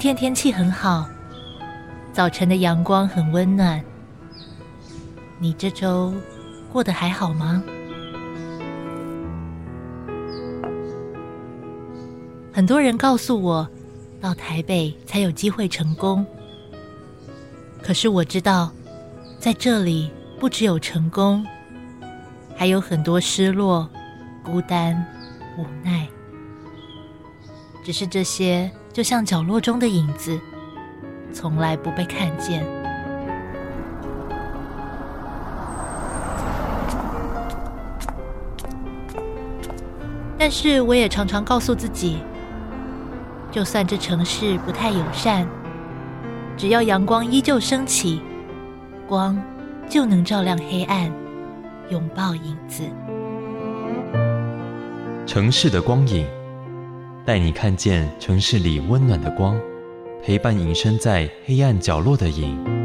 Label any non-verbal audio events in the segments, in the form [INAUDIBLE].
今天天气很好，早晨的阳光很温暖。你这周过得还好吗？很多人告诉我，到台北才有机会成功。可是我知道，在这里不只有成功，还有很多失落、孤单、无奈。只是这些，就像角落中的影子，从来不被看见。但是，我也常常告诉自己，就算这城市不太友善，只要阳光依旧升起，光就能照亮黑暗，拥抱影子。城市的光影。带你看见城市里温暖的光，陪伴隐身在黑暗角落的影。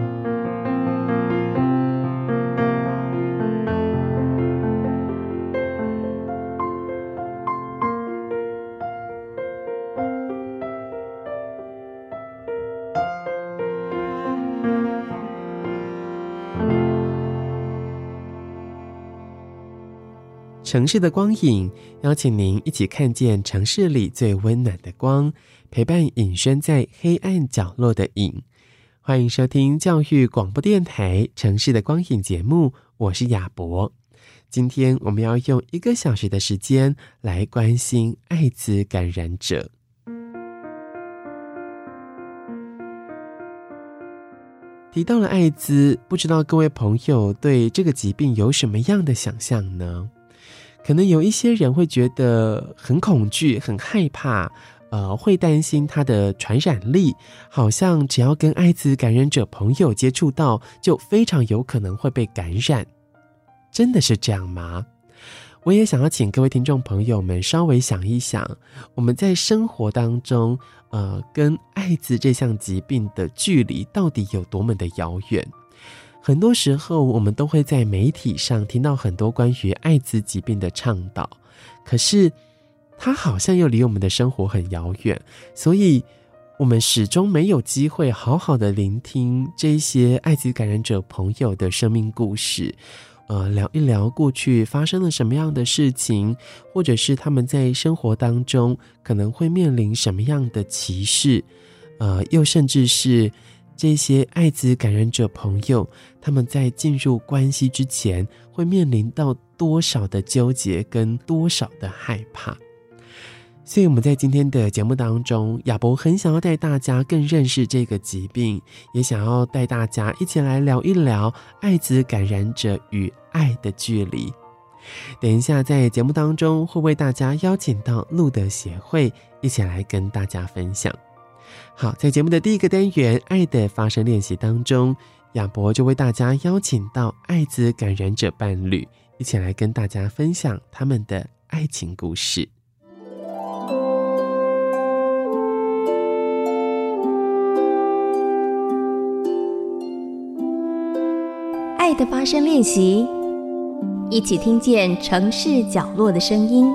城市的光影，邀请您一起看见城市里最温暖的光，陪伴隐身在黑暗角落的影。欢迎收听教育广播电台《城市的光影》节目，我是亚博。今天我们要用一个小时的时间来关心艾滋感染者。提到了艾滋，不知道各位朋友对这个疾病有什么样的想象呢？可能有一些人会觉得很恐惧、很害怕，呃，会担心它的传染力，好像只要跟艾滋感染者朋友接触到，就非常有可能会被感染。真的是这样吗？我也想要请各位听众朋友们稍微想一想，我们在生活当中，呃，跟艾滋这项疾病的距离到底有多么的遥远？很多时候，我们都会在媒体上听到很多关于艾滋疾病的倡导，可是它好像又离我们的生活很遥远，所以我们始终没有机会好好的聆听这些艾滋感染者朋友的生命故事，呃，聊一聊过去发生了什么样的事情，或者是他们在生活当中可能会面临什么样的歧视，呃，又甚至是。这些艾滋感染者朋友，他们在进入关系之前，会面临到多少的纠结跟多少的害怕？所以我们在今天的节目当中，亚博很想要带大家更认识这个疾病，也想要带大家一起来聊一聊艾滋感染者与爱的距离。等一下在节目当中，会为大家邀请到路德协会一起来跟大家分享。好，在节目的第一个单元《爱的发声练习》当中，亚博就为大家邀请到艾滋感染者伴侣，一起来跟大家分享他们的爱情故事。爱的发声练习，一起听见城市角落的声音。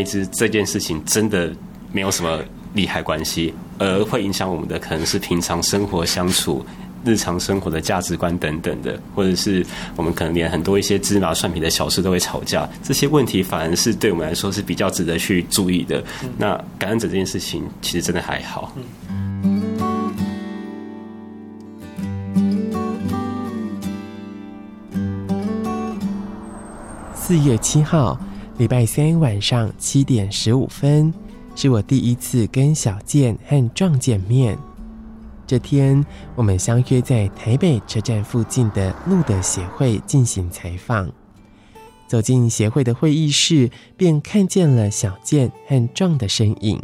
艾滋这件事情真的没有什么利害关系，而会影响我们的可能是平常生活相处、日常生活的价值观等等的，或者是我们可能连很多一些芝麻蒜皮的小事都会吵架，这些问题反而是对我们来说是比较值得去注意的。那感染者这件事情其实真的还好。四月七号。礼拜三晚上七点十五分，是我第一次跟小健和壮见面。这天，我们相约在台北车站附近的路德协会进行采访。走进协会的会议室，便看见了小健和壮的身影。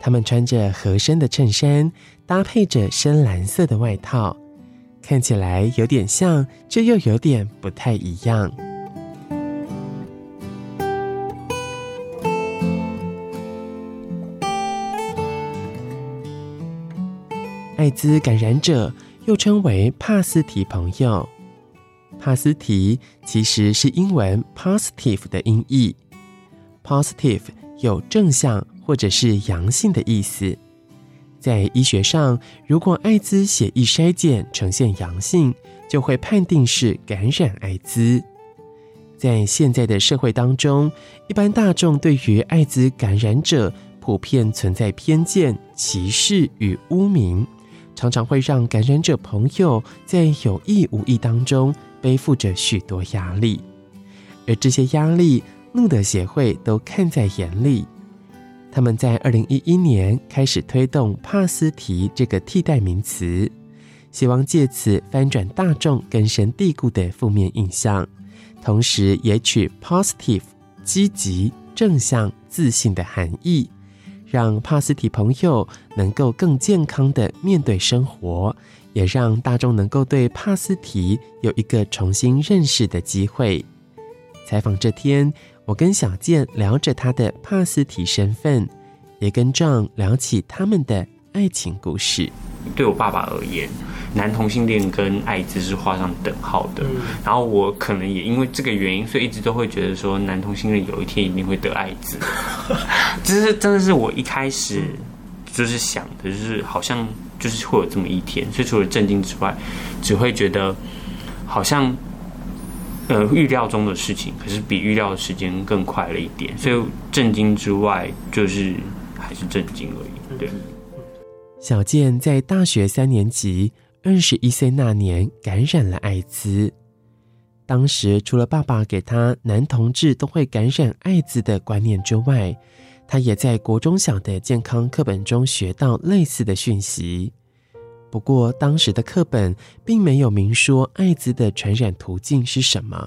他们穿着合身的衬衫，搭配着深蓝色的外套，看起来有点像，却又有点不太一样。艾滋感染者又称为帕斯提朋友。帕斯提其实是英文 positive 的音译，positive 有正向或者是阳性的意思。在医学上，如果艾滋血液筛检呈现阳性，就会判定是感染艾滋。在现在的社会当中，一般大众对于艾滋感染者普遍存在偏见、歧视与污名，常常会让感染者朋友在有意无意当中背负着许多压力，而这些压力，路德协会都看在眼里。他们在二零一一年开始推动“帕斯提”这个替代名词，希望借此翻转大众根深蒂固的负面印象，同时也取 “positive” 积极、正向、自信的含义，让帕斯提朋友能够更健康的面对生活，也让大众能够对帕斯提有一个重新认识的机会。采访这天，我跟小健聊着他的帕斯提身份，也跟壮聊起他们的爱情故事。对我爸爸而言，男同性恋跟艾滋是画上等号的。嗯、然后我可能也因为这个原因，所以一直都会觉得说，男同性恋有一天一定会得艾滋。[LAUGHS] 这是真的是我一开始就是想的，就是好像就是会有这么一天。所以除了震惊之外，只会觉得好像。呃，预料中的事情，可是比预料的时间更快了一点，所以震惊之外，就是还是震惊而已。对。小健在大学三年级，二十一岁那年感染了艾滋。当时除了爸爸给他男同志都会感染艾滋的观念之外，他也在国中小的健康课本中学到类似的讯息。不过，当时的课本并没有明说艾滋的传染途径是什么，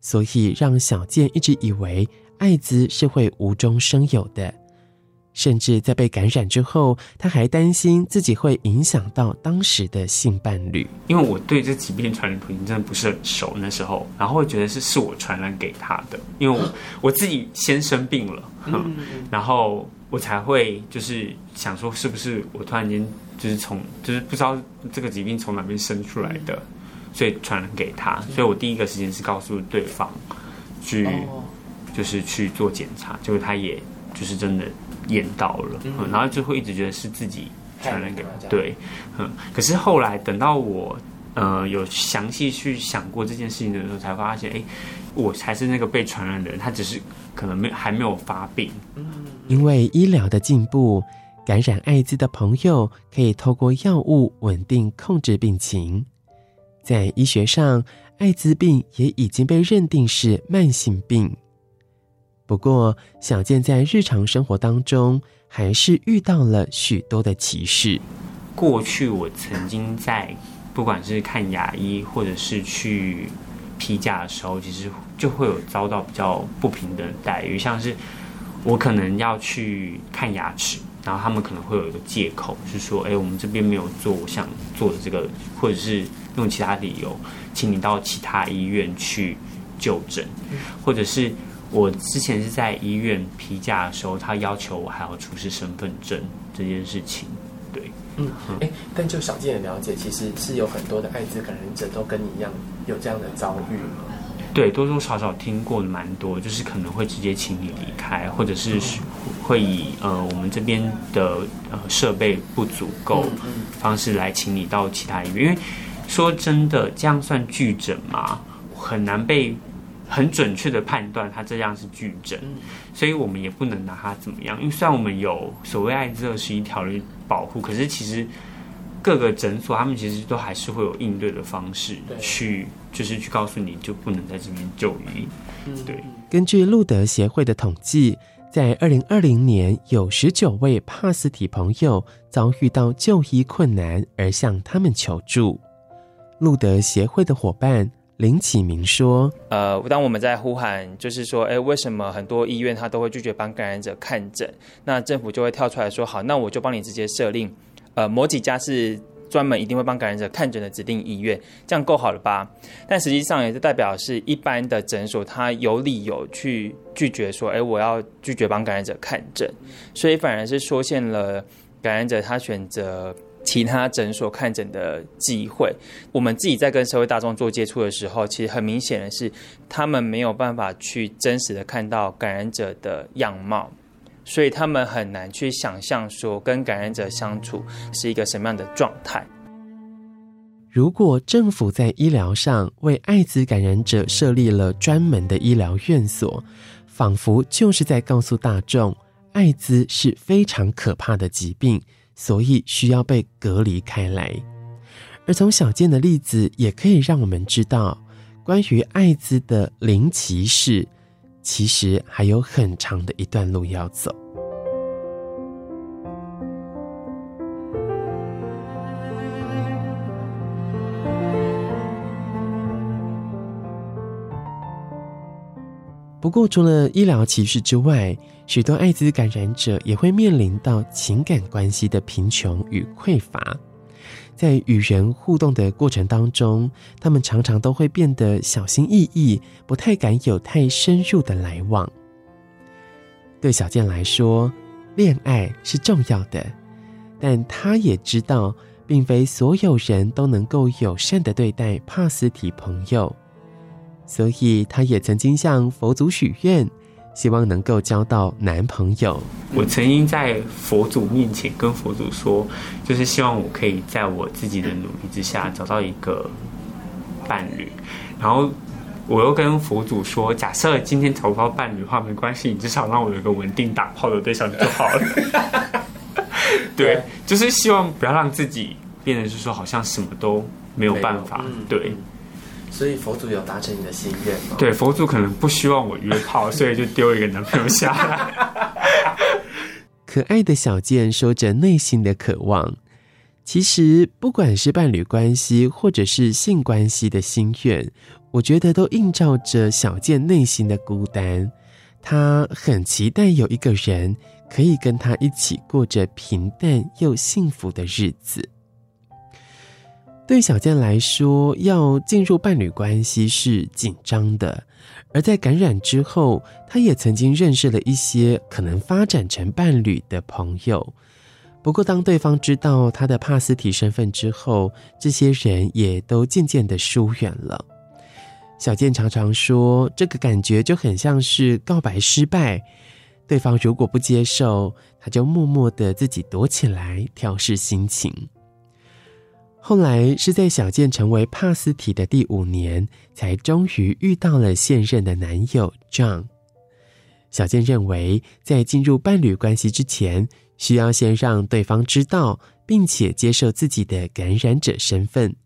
所以让小健一直以为艾滋是会无中生有的，甚至在被感染之后，他还担心自己会影响到当时的性伴侣。因为我对这疾病传染途径真的不是很熟，那时候，然后会觉得是是我传染给他的，因为我我自己先生病了，嗯，然后我才会就是想说，是不是我突然间。就是从，就是不知道这个疾病从哪边生出来的，所以传染给他。所以我第一个时间是告诉对方，去，就是去做检查，结果他也就是真的验到了，嗯，然后就会一直觉得是自己传染给他。对，嗯。可是后来等到我呃有详细去想过这件事情的时候，才发现，哎，我才是那个被传染的人，他只是可能没还没有发病。嗯，因为医疗的进步。感染艾滋的朋友可以透过药物稳定控制病情。在医学上，艾滋病也已经被认定是慢性病。不过，小健在日常生活当中还是遇到了许多的歧视。过去我曾经在不管是看牙医或者是去批假的时候，其实就会有遭到比较不平等待遇，像是我可能要去看牙齿。然后他们可能会有一个借口，是说，哎，我们这边没有做我想做的这个，或者是用其他理由，请你到其他医院去就诊，或者是我之前是在医院批假的时候，他要求我还要出示身份证这件事情，对，嗯，哎，但就小健的了解，其实是有很多的艾滋感染者都跟你一样有这样的遭遇吗。对，多多少少听过蛮多，就是可能会直接请你离开，或者是会以呃我们这边的呃设备不足够方式来请你到其他医院。因为说真的，这样算拒诊吗？很难被很准确的判断它这样是拒诊，所以我们也不能拿它怎么样。因为虽然我们有所谓艾滋二十一条例保护，可是其实。各个诊所，他们其实都还是会有应对的方式去，就是去告诉你就不能在这边就医。对。根据路德协会的统计，在二零二零年，有十九位帕斯体朋友遭遇到就医困难而向他们求助。路德协会的伙伴林启明说：“呃，当我们在呼喊，就是说，哎，为什么很多医院他都会拒绝帮感染者看诊？那政府就会跳出来说，好，那我就帮你直接设令。”呃，某几家是专门一定会帮感染者看诊的指定医院，这样够好了吧？但实际上也是代表是一般的诊所，他有理由去拒绝说，哎，我要拒绝帮感染者看诊，所以反而是出现了感染者他选择其他诊所看诊的机会。我们自己在跟社会大众做接触的时候，其实很明显的是，他们没有办法去真实的看到感染者的样貌，所以他们很难去想象说跟感染者相处是一个什么样的状态。如果政府在医疗上为艾滋感染者设立了专门的医疗院所，仿佛就是在告诉大众，艾滋是非常可怕的疾病，所以需要被隔离开来。而从小健的例子，也可以让我们知道，关于艾滋的零歧视，其实还有很长的一段路要走。不过，除了医疗歧视之外，许多艾滋感染者也会面临到情感关系的贫穷与匮乏。在与人互动的过程当中，他们常常都会变得小心翼翼，不太敢有太深入的来往。对小健来说，恋爱是重要的，但他也知道，并非所有人都能够友善地对待帕斯提朋友。所以，他也曾经向佛祖许愿，希望能够交到男朋友。我曾经在佛祖面前跟佛祖说，就是希望我可以在我自己的努力之下找到一个伴侣。然后，我又跟佛祖说，假设今天找不到伴侣的话，没关系，你至少让我有一个稳定打炮的对象就好了。[LAUGHS] 对，就是希望不要让自己变得是说好像什么都没有办法。对。所以佛祖有达成你的心愿吗？对，佛祖可能不希望我约炮，所以就丢一个男朋友下来。[LAUGHS] 可爱的小健说着内心的渴望，其实不管是伴侣关系或者是性关系的心愿，我觉得都映照着小健内心的孤单。他很期待有一个人可以跟他一起过着平淡又幸福的日子。对小健来说，要进入伴侣关系是紧张的，而在感染之后，他也曾经认识了一些可能发展成伴侣的朋友。不过，当对方知道他的帕斯提身份之后，这些人也都渐渐的疏远了。小健常常说，这个感觉就很像是告白失败，对方如果不接受，他就默默的自己躲起来，调试心情。后来是在小健成为帕斯提的第五年，才终于遇到了现任的男友 John。小健认为，在进入伴侣关系之前，需要先让对方知道，并且接受自己的感染者身份，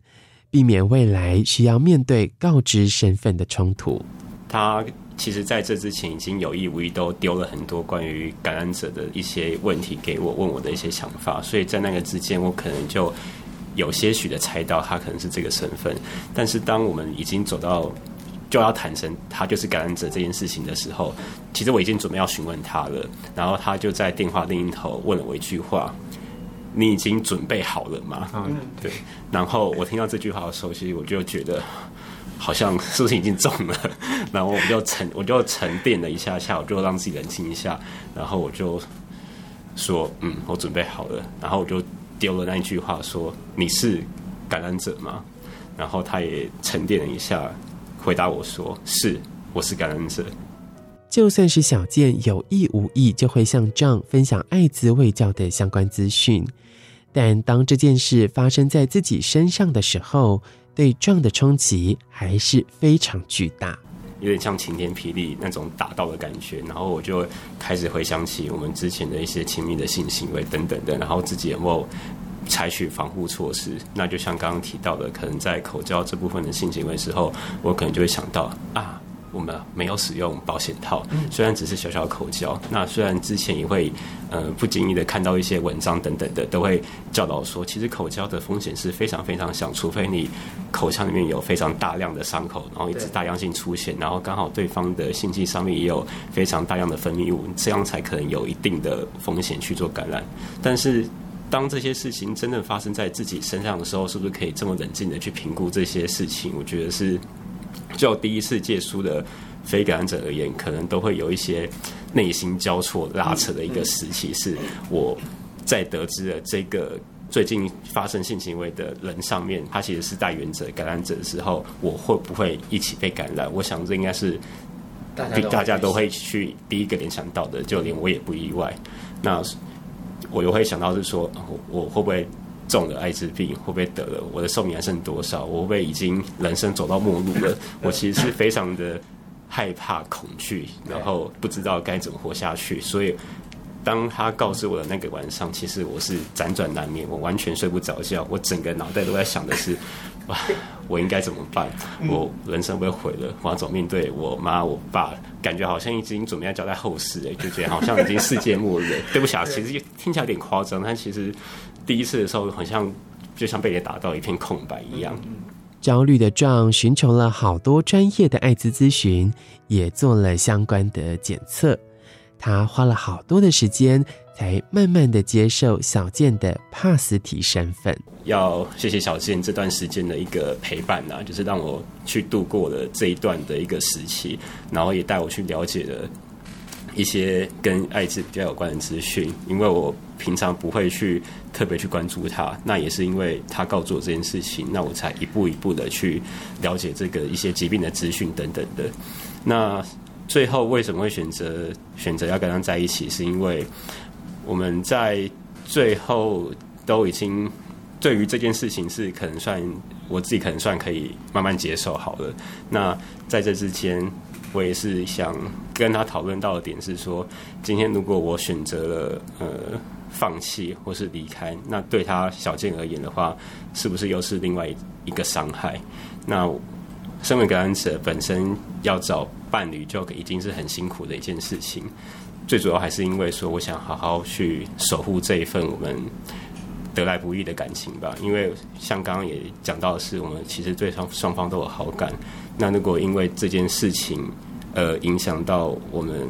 避免未来需要面对告知身份的冲突。他其实在这之前已经有意无意都丢了很多关于感染者的一些问题给我，问我的一些想法，所以在那个之间，我可能就。有些许的猜到他可能是这个身份，但是当我们已经走到就要坦诚他就是感染者这件事情的时候，其实我已经准备要询问他了，然后他就在电话另一头问了我一句话：“你已经准备好了吗？”嗯，对。然后我听到这句话的时候，其实我就觉得好像是不是已经中了，然后我就沉 [LAUGHS] 我就沉淀了一下下，我就让自己冷静一下，然后我就说：“嗯，我准备好了。”然后我就。丢了那一句话说：“你是感染者吗？”然后他也沉淀了一下，回答我说：“是，我是感染者。”就算是小健有意无意就会向 John 分享艾滋卫教的相关资讯，但当这件事发生在自己身上的时候，对 John 的冲击还是非常巨大。有点像晴天霹雳那种打到的感觉，然后我就开始回想起我们之前的一些亲密的性行为等等的，然后自己有没有采取防护措施？那就像刚刚提到的，可能在口交这部分的性行为时候，我可能就会想到啊。我们没有使用保险套，虽然只是小小的口交。那虽然之前也会，呃，不经意的看到一些文章等等的，都会教导说，其实口交的风险是非常非常小，除非你口腔里面有非常大量的伤口，然后一直大量性出血，然后刚好对方的性器上面也有非常大量的分泌物，这样才可能有一定的风险去做感染。但是，当这些事情真正发生在自己身上的时候，是不是可以这么冷静的去评估这些事情？我觉得是。就第一次借书的非感染者而言，可能都会有一些内心交错拉扯的一个时期。是我在得知了这个最近发生性行为的人上面，他其实是带原者感染者的时候，我会不会一起被感染？我想这应该是大家大家都会去第一个联想到的，就连我也不意外。那我又会想到是说，我会不会中了艾滋病？会不会得了？我的寿命还剩多少？我会不会已经人生走到末路了？[LAUGHS] 我其实是非常的害怕、恐惧，然后不知道该怎么活下去，所以。当他告诉我的那个晚上，其实我是辗转难眠，我完全睡不着觉，我整个脑袋都在想的是，[LAUGHS] 哇，我应该怎么办？我人生被毁了，我要怎么面对我妈、我爸？感觉好像已经准备要交代后事哎，就觉得好像已经世界末日。[LAUGHS] 对不起啊，其实听起来有点夸张，但其实第一次的时候，好像就像被人打到一片空白一样。焦虑的壮寻求了好多专业的艾滋咨询，也做了相关的检测。他花了好多的时间，才慢慢的接受小健的帕斯提身份。要谢谢小健这段时间的一个陪伴呐、啊，就是让我去度过了这一段的一个时期，然后也带我去了解了一些跟艾滋比较有关的资讯。因为我平常不会去特别去关注他，那也是因为他告诉我这件事情，那我才一步一步的去了解这个一些疾病的资讯等等的。那。最后为什么会选择选择要跟他在一起？是因为我们在最后都已经对于这件事情是可能算我自己可能算可以慢慢接受好了。那在这之间，我也是想跟他讨论到的点是说，今天如果我选择了呃放弃或是离开，那对他小健而言的话，是不是又是另外一个伤害？那身为感染者本身要找。伴侣就已经是很辛苦的一件事情，最主要还是因为说，我想好好去守护这一份我们得来不易的感情吧。因为像刚刚也讲到的是，我们其实对双双方都有好感。那如果因为这件事情呃影响到我们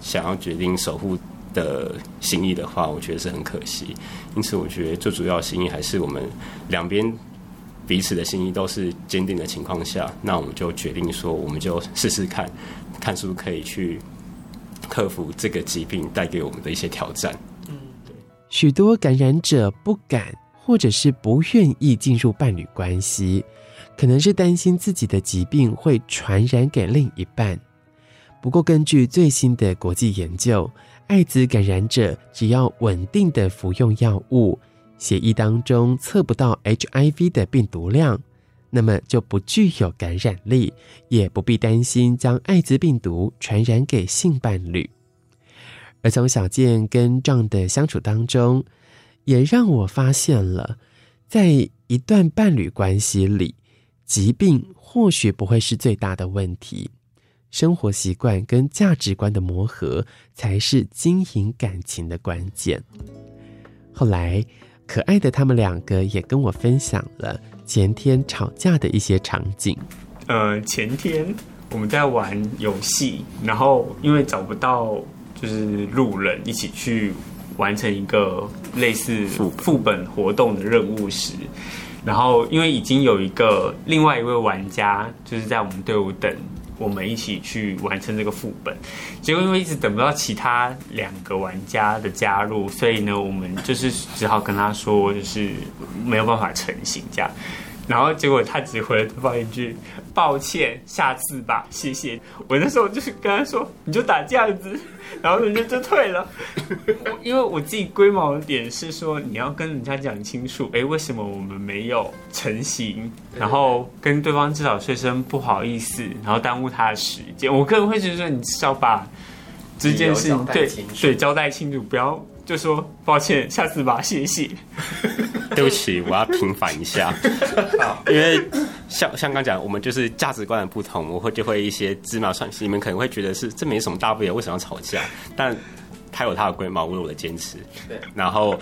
想要决定守护的心意的话，我觉得是很可惜。因此，我觉得最主要的心意还是我们两边。彼此的心意都是坚定的情况下，那我们就决定说，我们就试试看，看是不是可以去克服这个疾病带给我们的一些挑战。嗯，对。许多感染者不敢或者是不愿意进入伴侣关系，可能是担心自己的疾病会传染给另一半。不过，根据最新的国际研究，艾滋感染者只要稳定的服用药物。血液当中测不到 HIV 的病毒量，那么就不具有感染力，也不必担心将艾滋病毒传染给性伴侣。而从小健跟壮的相处当中，也让我发现了，在一段伴侣关系里，疾病或许不会是最大的问题，生活习惯跟价值观的磨合才是经营感情的关键。后来。可爱的他们两个也跟我分享了前天吵架的一些场景。呃，前天我们在玩游戏，然后因为找不到就是路人一起去完成一个类似副本活动的任务时，然后因为已经有一个另外一位玩家就是在我们队伍等。我们一起去完成这个副本，结果因为一直等不到其他两个玩家的加入，所以呢，我们就是只好跟他说，就是没有办法成型这样。然后结果他只回了对方一句：“抱歉，下次吧，谢谢。”我那时候就是跟他说：“你就打这样子。[LAUGHS] ”然后人家就退了。[LAUGHS] 因为我自己龟毛的点是说，你要跟人家讲清楚，哎，为什么我们没有成型？然后跟对方至少说声不好意思，然后耽误他的时间。我个人会觉得说，你至少把这件事情对对交代清楚，不要。就说抱歉，下次吧，谢谢。[LAUGHS] 对不起，我要平反一下，因为像像刚讲，我们就是价值观的不同，我会就会一些芝麻蒜皮，你们可能会觉得是这没什么大不了，为什么要吵架？但他有他的规毛，我有我的坚持。对，然后。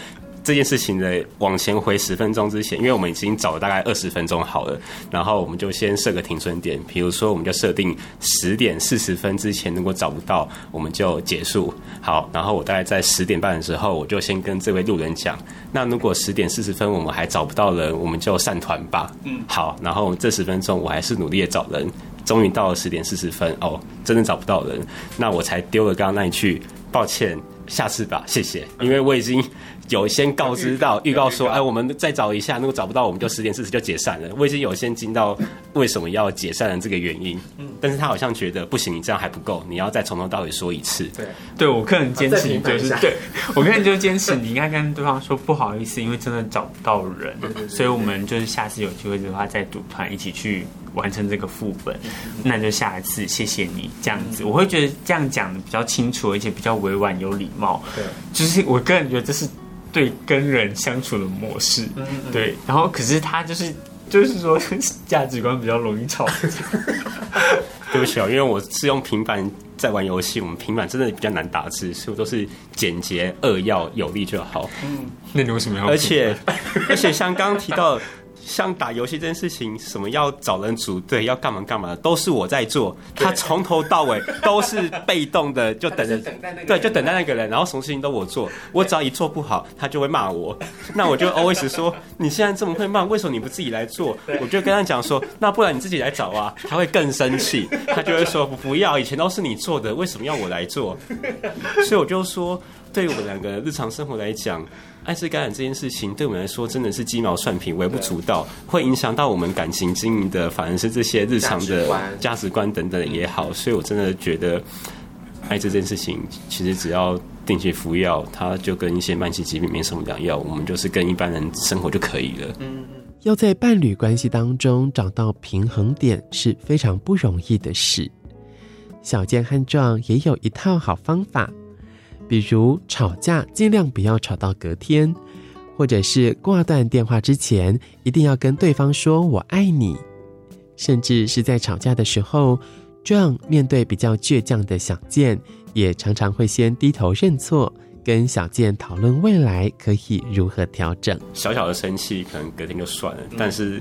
这件事情的往前回十分钟之前，因为我们已经找了大概二十分钟好了，然后我们就先设个停损点，比如说我们就设定十点四十分之前，如果找不到，我们就结束。好，然后我大概在十点半的时候，我就先跟这位路人讲，那如果十点四十分我们还找不到人，我们就散团吧。嗯，好，然后这十分钟我还是努力的找人，终于到了十点四十分，哦，真的找不到人，那我才丢了刚刚那一句，抱歉。下次吧，谢谢，因为我已经有先告知到预告说，哎，我们再找一下，如果找不到，我们就十点四十就解散了。我已经有先听到为什么要解散的这个原因，但是他好像觉得不行，你这样还不够，你要再从头到尾说一次。对，对我个人坚持就是，对我个人就坚持，你应该跟对方说不好意思，因为真的找不到人，所以我们就是下次有机会的话再组团一起去。完成这个副本，那就下一次，谢谢你这样子，我会觉得这样讲的比较清楚，而且比较委婉有礼貌。对，就是我个人觉得这是对跟人相处的模式。嗯，对。然后，可是他就是就是说价值观比较容易吵。[LAUGHS] 对不起啊，因为我是用平板在玩游戏，我们平板真的比较难打字，所以我都是简洁扼要有力就好。嗯，那你为什么要？而且而且像刚刚提到。像打游戏这件事情，什么要找人组队，要干嘛干嘛的，都是我在做。他从头到尾都是被动的，就等着，[LAUGHS] 对，就等待那个人，然后什么事情都我做。我只要一做不好，他就会骂我。那我就 always 说：“你现在这么会骂，为什么你不自己来做？”我就跟他讲说：“那不然你自己来找啊。”他会更生气，他就会说：“不要，以前都是你做的，为什么要我来做？”所以我就说，对于我们两个日常生活来讲。艾滋感染这件事情对我们来说真的是鸡毛蒜皮、微不足道，会影响到我们感情经营的，反而是这些日常的价值观等等也好。所以我真的觉得，艾滋这件事情其实只要定期服药，它就跟一些慢性疾病没什么两样。我们就是跟一般人生活就可以了。嗯，要在伴侣关系当中找到平衡点是非常不容易的事。小健和壮也有一套好方法。比如吵架，尽量不要吵到隔天，或者是挂断电话之前，一定要跟对方说“我爱你”。甚至是在吵架的时候，壮面对比较倔强的小健，也常常会先低头认错，跟小健讨论未来可以如何调整。小小的生气可能隔天就算了，但是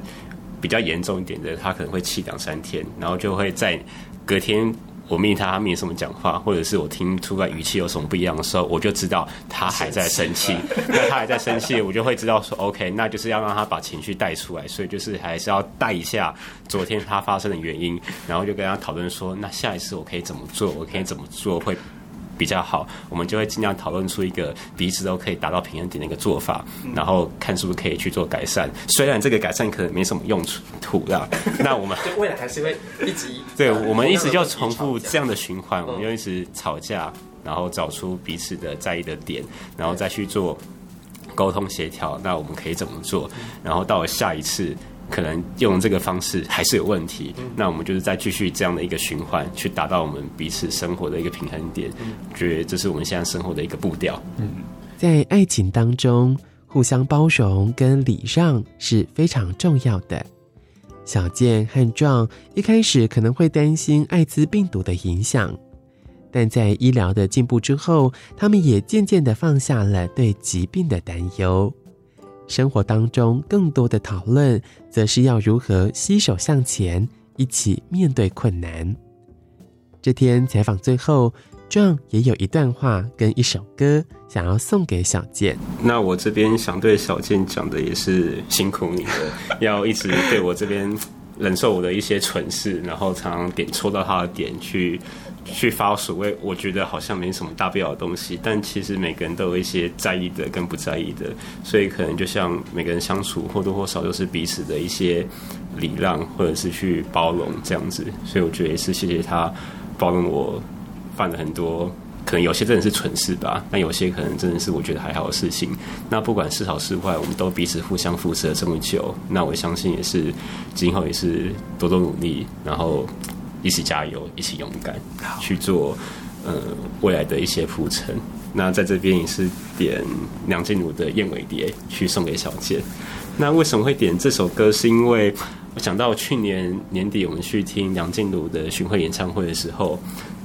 比较严重一点的，他可能会气两三天，然后就会在隔天。我命他，他没什么讲话，或者是我听出来语气有什么不一样的时候，我就知道他还在生气。[LAUGHS] 那他还在生气，我就会知道说，OK，那就是要让他把情绪带出来，所以就是还是要带一下昨天他发生的原因，然后就跟他讨论说，那下一次我可以怎么做？我可以怎么做会？比较好，我们就会尽量讨论出一个彼此都可以达到平衡点的一个做法，然后看是不是可以去做改善。虽然这个改善可能没什么用处啦，[LAUGHS] 那我们未来还是会一直对，我们一直就重复这样的循环，我们就一直吵架，然后找出彼此的在意的点，然后再去做沟通协调。那我们可以怎么做？然后到了下一次。可能用这个方式还是有问题，那我们就是再继续这样的一个循环，去达到我们彼此生活的一个平衡点。觉得这是我们现在生活的一个步调。嗯，在爱情当中，互相包容跟礼让是非常重要的。小健和壮一开始可能会担心艾滋病毒的影响，但在医疗的进步之后，他们也渐渐的放下了对疾病的担忧。生活当中更多的讨论，则是要如何携手向前，一起面对困难。这天采访最后，壮也有一段话跟一首歌想要送给小健。那我这边想对小健讲的也是辛苦你了，要一直对我这边忍受我的一些蠢事，然后常常点戳到他的点去。去发所谓我觉得好像没什么大不了的东西，但其实每个人都有一些在意的跟不在意的，所以可能就像每个人相处或多或少都是彼此的一些礼让或者是去包容这样子，所以我觉得也是谢谢他包容我犯了很多，可能有些真的是蠢事吧，但有些可能真的是我觉得还好的事情。那不管是好是坏，我们都彼此互相扶持了这么久，那我相信也是今后也是多多努力，然后。一起加油，一起勇敢去做，呃，未来的一些铺陈。那在这边也是点梁静茹的《燕尾蝶》去送给小健。那为什么会点这首歌？是因为我想到去年年底我们去听梁静茹的巡回演唱会的时候，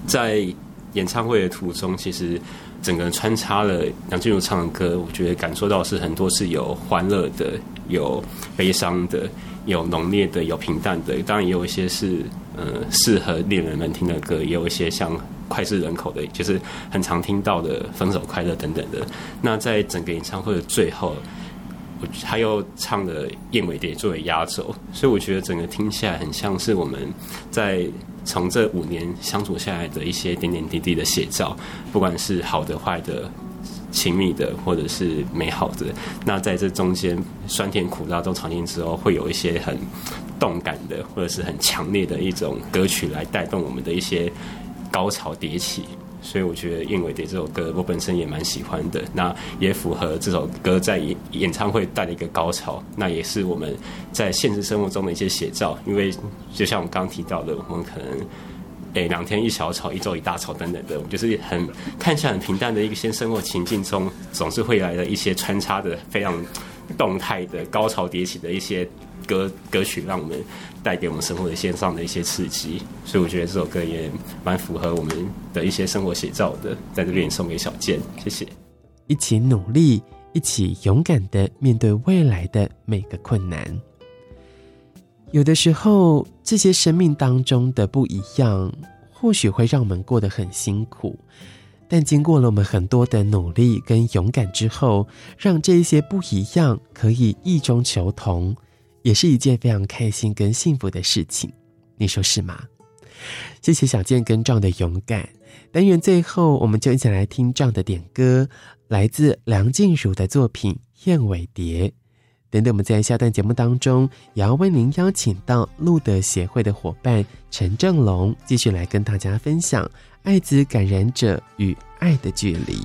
在演唱会的途中，其实整个穿插了梁静茹唱的歌，我觉得感受到是很多是有欢乐的，有悲伤的，有浓烈的，有平淡的，当然也有一些是。呃，适合恋人们听的歌，也有一些像脍炙人口的，就是很常听到的《分手快乐》等等的。那在整个演唱会的最后，我他又唱了《燕尾蝶》作为压轴，所以我觉得整个听起来很像是我们在从这五年相处下来的一些点点滴滴的写照，不管是好的、坏的、亲密的，或者是美好的，那在这中间酸甜苦辣都尝尽之后，会有一些很动感的，或者是很强烈的一种歌曲来带动我们的一些高潮迭起。所以我觉得《燕尾蝶》这首歌，我本身也蛮喜欢的。那也符合这首歌在演演唱会带的一个高潮。那也是我们在现实生活中的一些写照。因为就像我们刚提到的，我们可能诶两天一小吵，一周一大吵等等的，我们就是很看起来很平淡的一个些生活情境中，总是会来的一些穿插的非常动态的高潮迭起的一些。歌歌曲让我们带给我们生活的线上的一些刺激，所以我觉得这首歌也蛮符合我们的一些生活写照的，在这边送给小健，谢谢。一起努力，一起勇敢的面对未来的每个困难。有的时候，这些生命当中的不一样，或许会让我们过得很辛苦，但经过了我们很多的努力跟勇敢之后，让这些不一样可以异中求同。也是一件非常开心跟幸福的事情，你说是吗？谢谢小健跟壮的勇敢。单元最后，我们就一起来听壮的点歌，来自梁静茹的作品《燕尾蝶》。等等，我们在下段节目当中，也要为您邀请到路德协会的伙伴陈正龙，继续来跟大家分享艾滋感染者与爱的距离。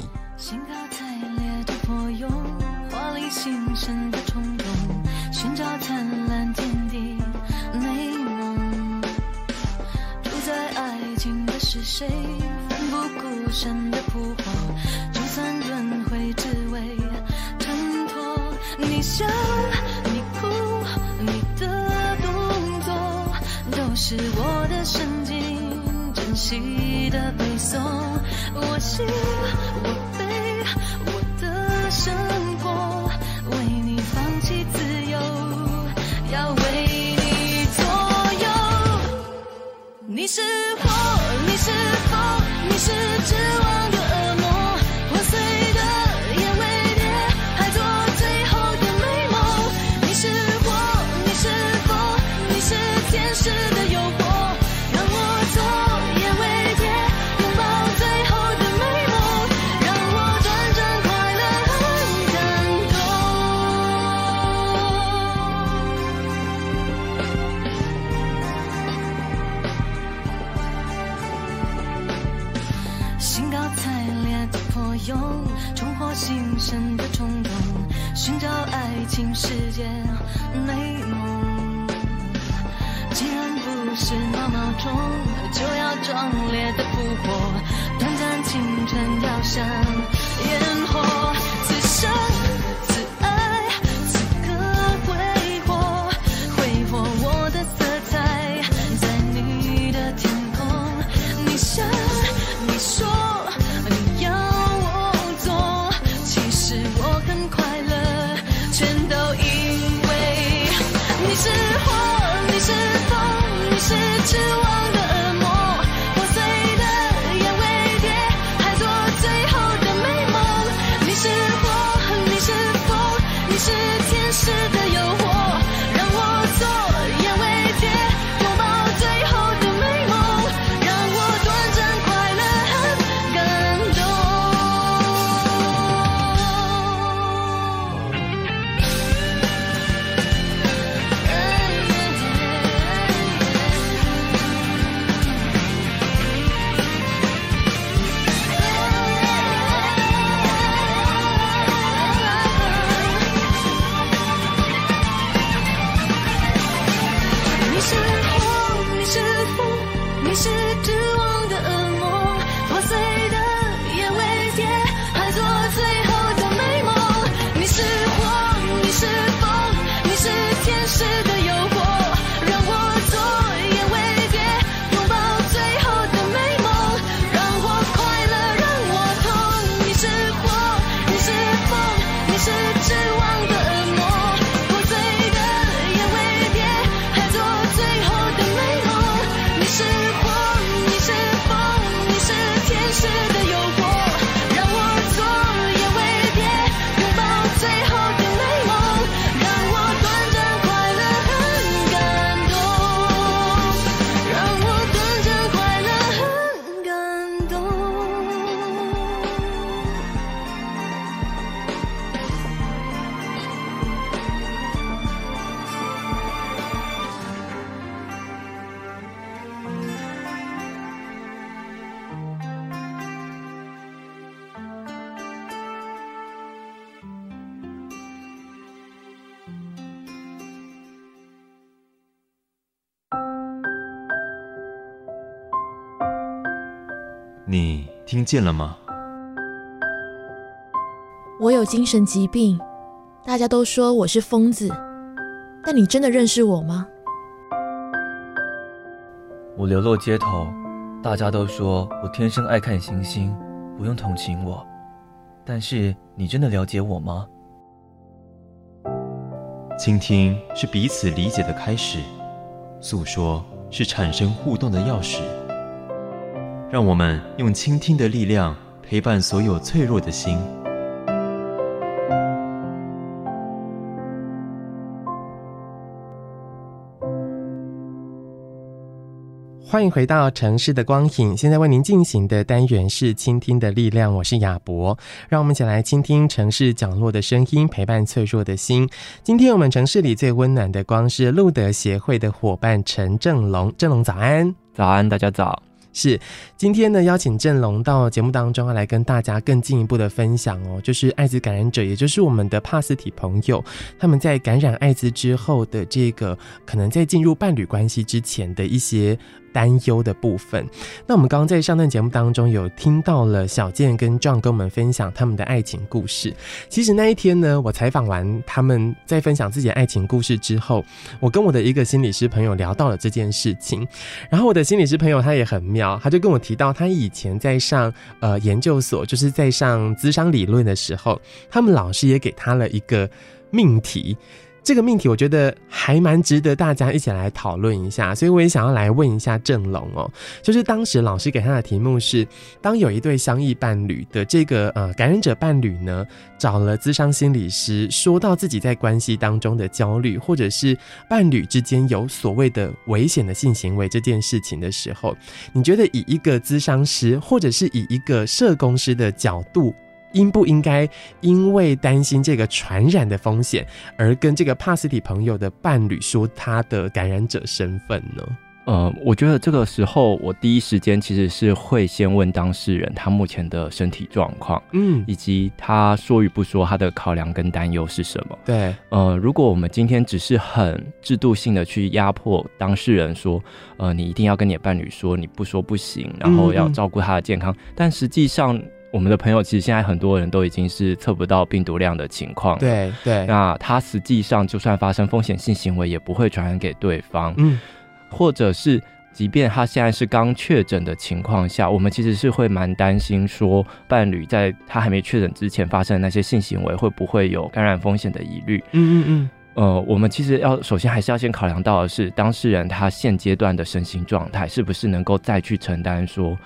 谁奋不顾身的扑火，就算轮回只为衬托。你笑，你哭，你的动作，都是我的神经珍惜的背诵。我心，我悲，我的生活，为你放弃自由，要为你左右。你是。是疯你是织网的恶魔？破碎的燕尾蝶还做最后的美梦。你是火你是风你是天使的世界美梦，既然不是毛毛虫，就要壮烈的扑火，短暂青春要像烟火，say 见了吗？我有精神疾病，大家都说我是疯子，但你真的认识我吗？我流落街头，大家都说我天生爱看星星，不用同情我，但是你真的了解我吗？倾听是彼此理解的开始，诉说是产生互动的钥匙。让我们用倾听的力量陪伴所有脆弱的心。欢迎回到城市的光影。现在为您进行的单元是倾听的力量，我是亚博。让我们一起来倾听城市角落的声音，陪伴脆弱的心。今天我们城市里最温暖的光是路德协会的伙伴陈正龙，正龙早安，早安，大家早。是，今天呢，邀请郑龙到节目当中来跟大家更进一步的分享哦，就是艾滋感染者，也就是我们的帕斯体朋友，他们在感染艾滋之后的这个可能在进入伴侣关系之前的一些担忧的部分。那我们刚刚在上段节目当中有听到了小健跟 John 跟我们分享他们的爱情故事。其实那一天呢，我采访完他们在分享自己的爱情故事之后，我跟我的一个心理师朋友聊到了这件事情。然后我的心理师朋友他也很妙，他就跟我提到他以前在上呃研究所，就是在上咨商理论的时候，他们老师也给他了一个命题。这个命题我觉得还蛮值得大家一起来讨论一下，所以我也想要来问一下郑龙哦，就是当时老师给他的题目是：当有一对相异伴侣的这个呃感染者伴侣呢，找了咨商心理师，说到自己在关系当中的焦虑，或者是伴侣之间有所谓的危险的性行为这件事情的时候，你觉得以一个咨商师，或者是以一个社工师的角度，应不应该因为担心这个传染的风险，而跟这个帕斯蒂朋友的伴侣说他的感染者身份呢？呃，我觉得这个时候，我第一时间其实是会先问当事人他目前的身体状况，嗯，以及他说与不说他的考量跟担忧是什么。对，呃，如果我们今天只是很制度性的去压迫当事人说，呃，你一定要跟你的伴侣说，你不说不行，然后要照顾他的健康，嗯嗯，但实际上。我们的朋友其实现在很多人都已经是测不到病毒量的情况，对对。那他实际上就算发生风险性行为，也不会传染给对方，嗯。或者是，即便他现在是刚确诊的情况下，我们其实是会蛮担心，说伴侣在他还没确诊之前发生的那些性行为，会不会有感染风险的疑虑？嗯嗯嗯。呃，我们其实要首先还是要先考量到的是，当事人他现阶段的身心状态，是不是能够再去承担说。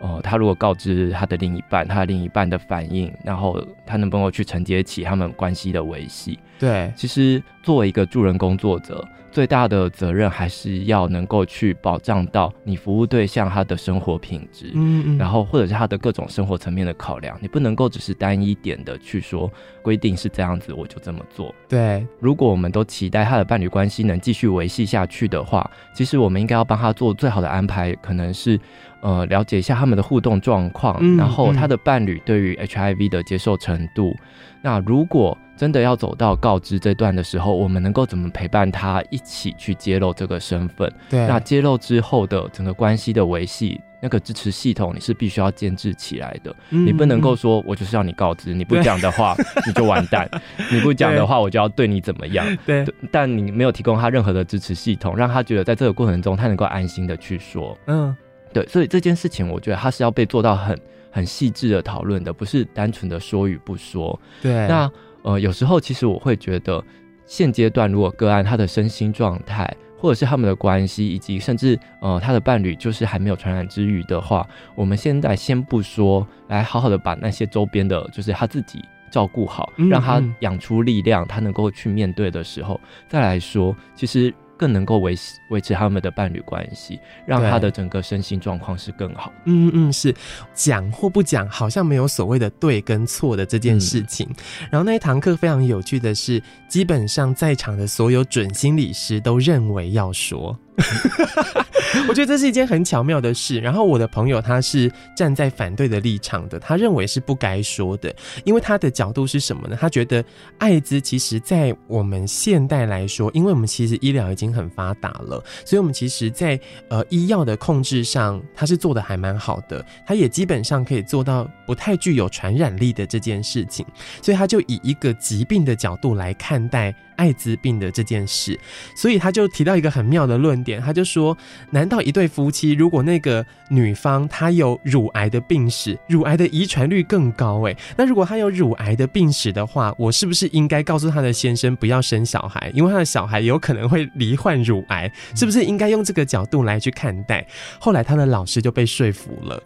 哦，他如果告知他的另一半，他的另一半的反应，然后他能不能够去承接起他们关系的维系？对，其实作为一个助人工作者，最大的责任还是要能够去保障到你服务对象他的生活品质，嗯嗯，然后或者是他的各种生活层面的考量，你不能够只是单一点的去说规定是这样子，我就这么做。对，如果我们都期待他的伴侣关系能继续维系下去的话，其实我们应该要帮他做最好的安排，可能是。呃，了解一下他们的互动状况，嗯，然后他的伴侣对于 HIV 的接受程度。嗯，那如果真的要走到告知这段的时候，我们能够怎么陪伴他一起去揭露这个身份？对，那揭露之后的整个关系的维系，那个支持系统你是必须要建制起来的。嗯，你不能够说我就是要你告知，你不 [LAUGHS] 讲的话你就完蛋，你不讲的话我就要对你怎么样？对，但你没有提供他任何的支持系统，让他觉得在这个过程中他能够安心的去说，嗯。对，所以这件事情，我觉得它是要被做到很很细致的讨论的，不是单纯的说与不说。对，那呃，有时候其实我会觉得，现阶段如果个案他的身心状态，或者是他们的关系，以及甚至呃他的伴侣就是还没有传染之余的话，我们现在先不说，来好好的把那些周边的，就是他自己照顾好，让他养出力量，他能够去面对的时候，再来说，其实。更能够维持维持他们的伴侣关系，让他的整个身心状况是更好。嗯嗯，是讲或不讲，好像没有所谓的对跟错的这件事情。嗯。然后那一堂课非常有趣的是，基本上在场的所有准心理师都认为要说。[LAUGHS] 我觉得这是一件很巧妙的事。然后我的朋友他是站在反对的立场的，他认为是不该说的，因为他的角度是什么呢？他觉得艾滋其实，在我们现代来说，因为我们其实医疗已经很发达了，所以我们其实在呃医药的控制上，他是做的还蛮好的，他也基本上可以做到不太具有传染力的这件事情，所以他就以一个疾病的角度来看待。艾滋病的这件事，所以他就提到一个很妙的论点，他就说：难道一对夫妻，如果那个女方她有乳癌的病史，乳癌的遗传率更高？诶，那如果她有乳癌的病史的话，我是不是应该告诉她的先生不要生小孩，因为她的小孩有可能会罹患乳癌？是不是应该用这个角度来去看待？后来他的老师就被说服了。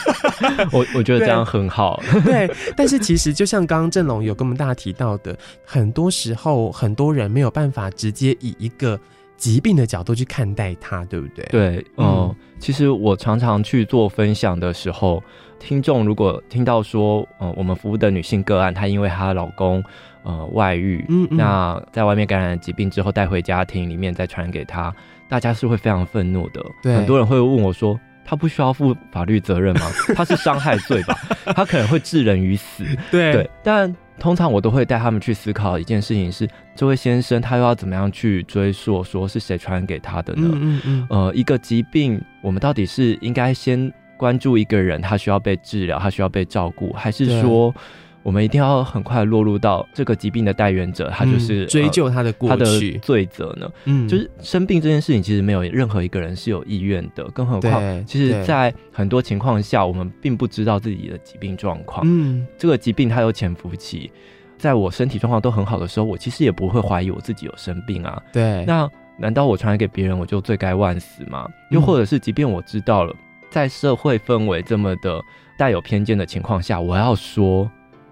[LAUGHS] 我我觉得这样很好。对，但是其实就像刚刚郑龙有跟我们大家提到的，很多时候。很多人没有办法直接以一个疾病的角度去看待它，对不对？对，嗯、呃，其实我常常去做分享的时候，听众如果听到说，呃，我们服务的女性个案，她因为她老公呃外遇，嗯，嗯，那在外面感染疾病之后带回家庭里面再传染给她，大家是会非常愤怒的。对，很多人会问我说，他不需要负法律责任吗？他是伤害罪吧？他可能会致人于死。[LAUGHS] 对对，但。通常我都会带他们去思考一件事情是：这位先生他又要怎么样去追溯，说是谁传染给他的呢？嗯嗯。呃，一个疾病，我们到底是应该先关注一个人，他需要被治疗，他需要被照顾，还是说？我们一定要很快落入到这个疾病的带原者，他就是、嗯、追究他的过去、呃、他的罪责呢？嗯，就是生病这件事情，其实没有任何一个人是有意愿的，更何况，其实，在很多情况下，我们并不知道自己的疾病状况。嗯，这个疾病它有潜伏期，在我身体状况都很好的时候，我其实也不会怀疑我自己有生病啊。对，那难道我传染给别人，我就罪该万死吗？又或者是，即便我知道了，在社会氛围这么的带有偏见的情况下，我要说。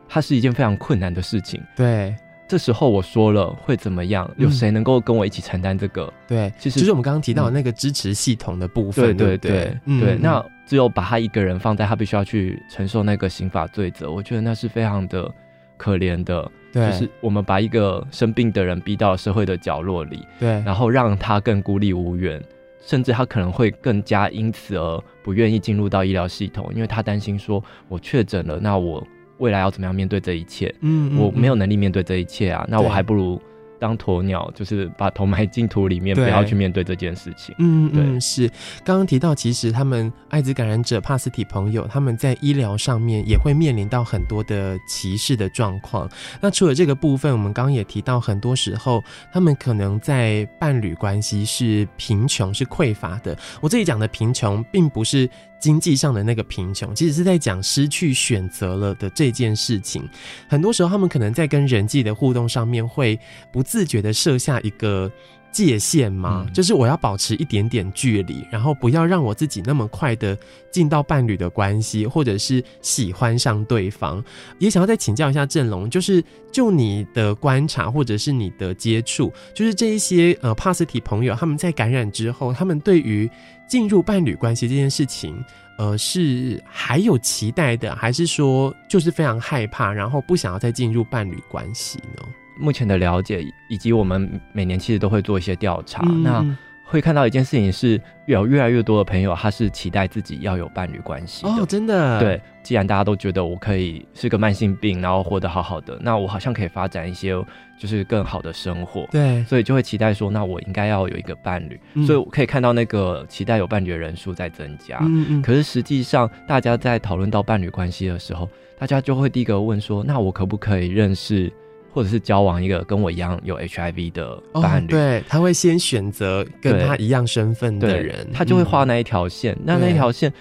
它是一件非常困难的事情。对，这时候我说了会怎么样？有谁能够跟我一起承担这个？对，其实就是我们刚刚提到的那个支持系统的部分。对对对对，那只有把他一个人放在他必须要去承受那个刑法罪责，我觉得那是非常的可怜的。对，就是我们把一个生病的人逼到社会的角落里，对，然后让他更孤立无援，甚至他可能会更加因此而不愿意进入到医疗系统，因为他担心说，我确诊了，那我。未来要怎么样面对这一切？嗯，我没有能力面对这一切啊，那我还不如。当鸵鸟，就是把头埋进土里面，不要去面对这件事情。嗯对嗯，是。刚刚提到，其实他们艾滋感染者帕斯提朋友，他们在医疗上面也会面临到很多的歧视的状况。那除了这个部分，我们刚刚也提到，很多时候他们可能在伴侣关系是贫穷、是匮乏的。我这里讲的贫穷，并不是经济上的那个贫穷，其实是在讲失去选择了的这件事情。很多时候，他们可能在跟人际的互动上面会不。自觉的设下一个界限吗？嗯、就是我要保持一点点距离，然后不要让我自己那么快的进到伴侣的关系，或者是喜欢上对方。也想要再请教一下郑龙，就是就你的观察或者是你的接触，就是这一些呃帕斯提朋友他们在感染之后，他们对于进入伴侣关系这件事情，呃，是还有期待的，还是说就是非常害怕，然后不想要再进入伴侣关系呢？目前的了解，以及我们每年其实都会做一些调查，嗯、那会看到一件事情是，有越来越多的朋友，他是期待自己要有伴侣关系哦，真的。对，既然大家都觉得我可以是个慢性病，然后活得好好的，那我好像可以发展一些就是更好的生活。对，所以就会期待说，那我应该要有一个伴侣。嗯、所以我可以看到那个期待有伴侣的人数在增加。嗯嗯。可是实际上，大家在讨论到伴侣关系的时候，大家就会第一个问说，那我可不可以认识？或者是交往一个跟我一样有 HIV 的伴侣，哦、对，他会先选择跟他一样身份的人，他就会画那一条线。嗯、那那条线，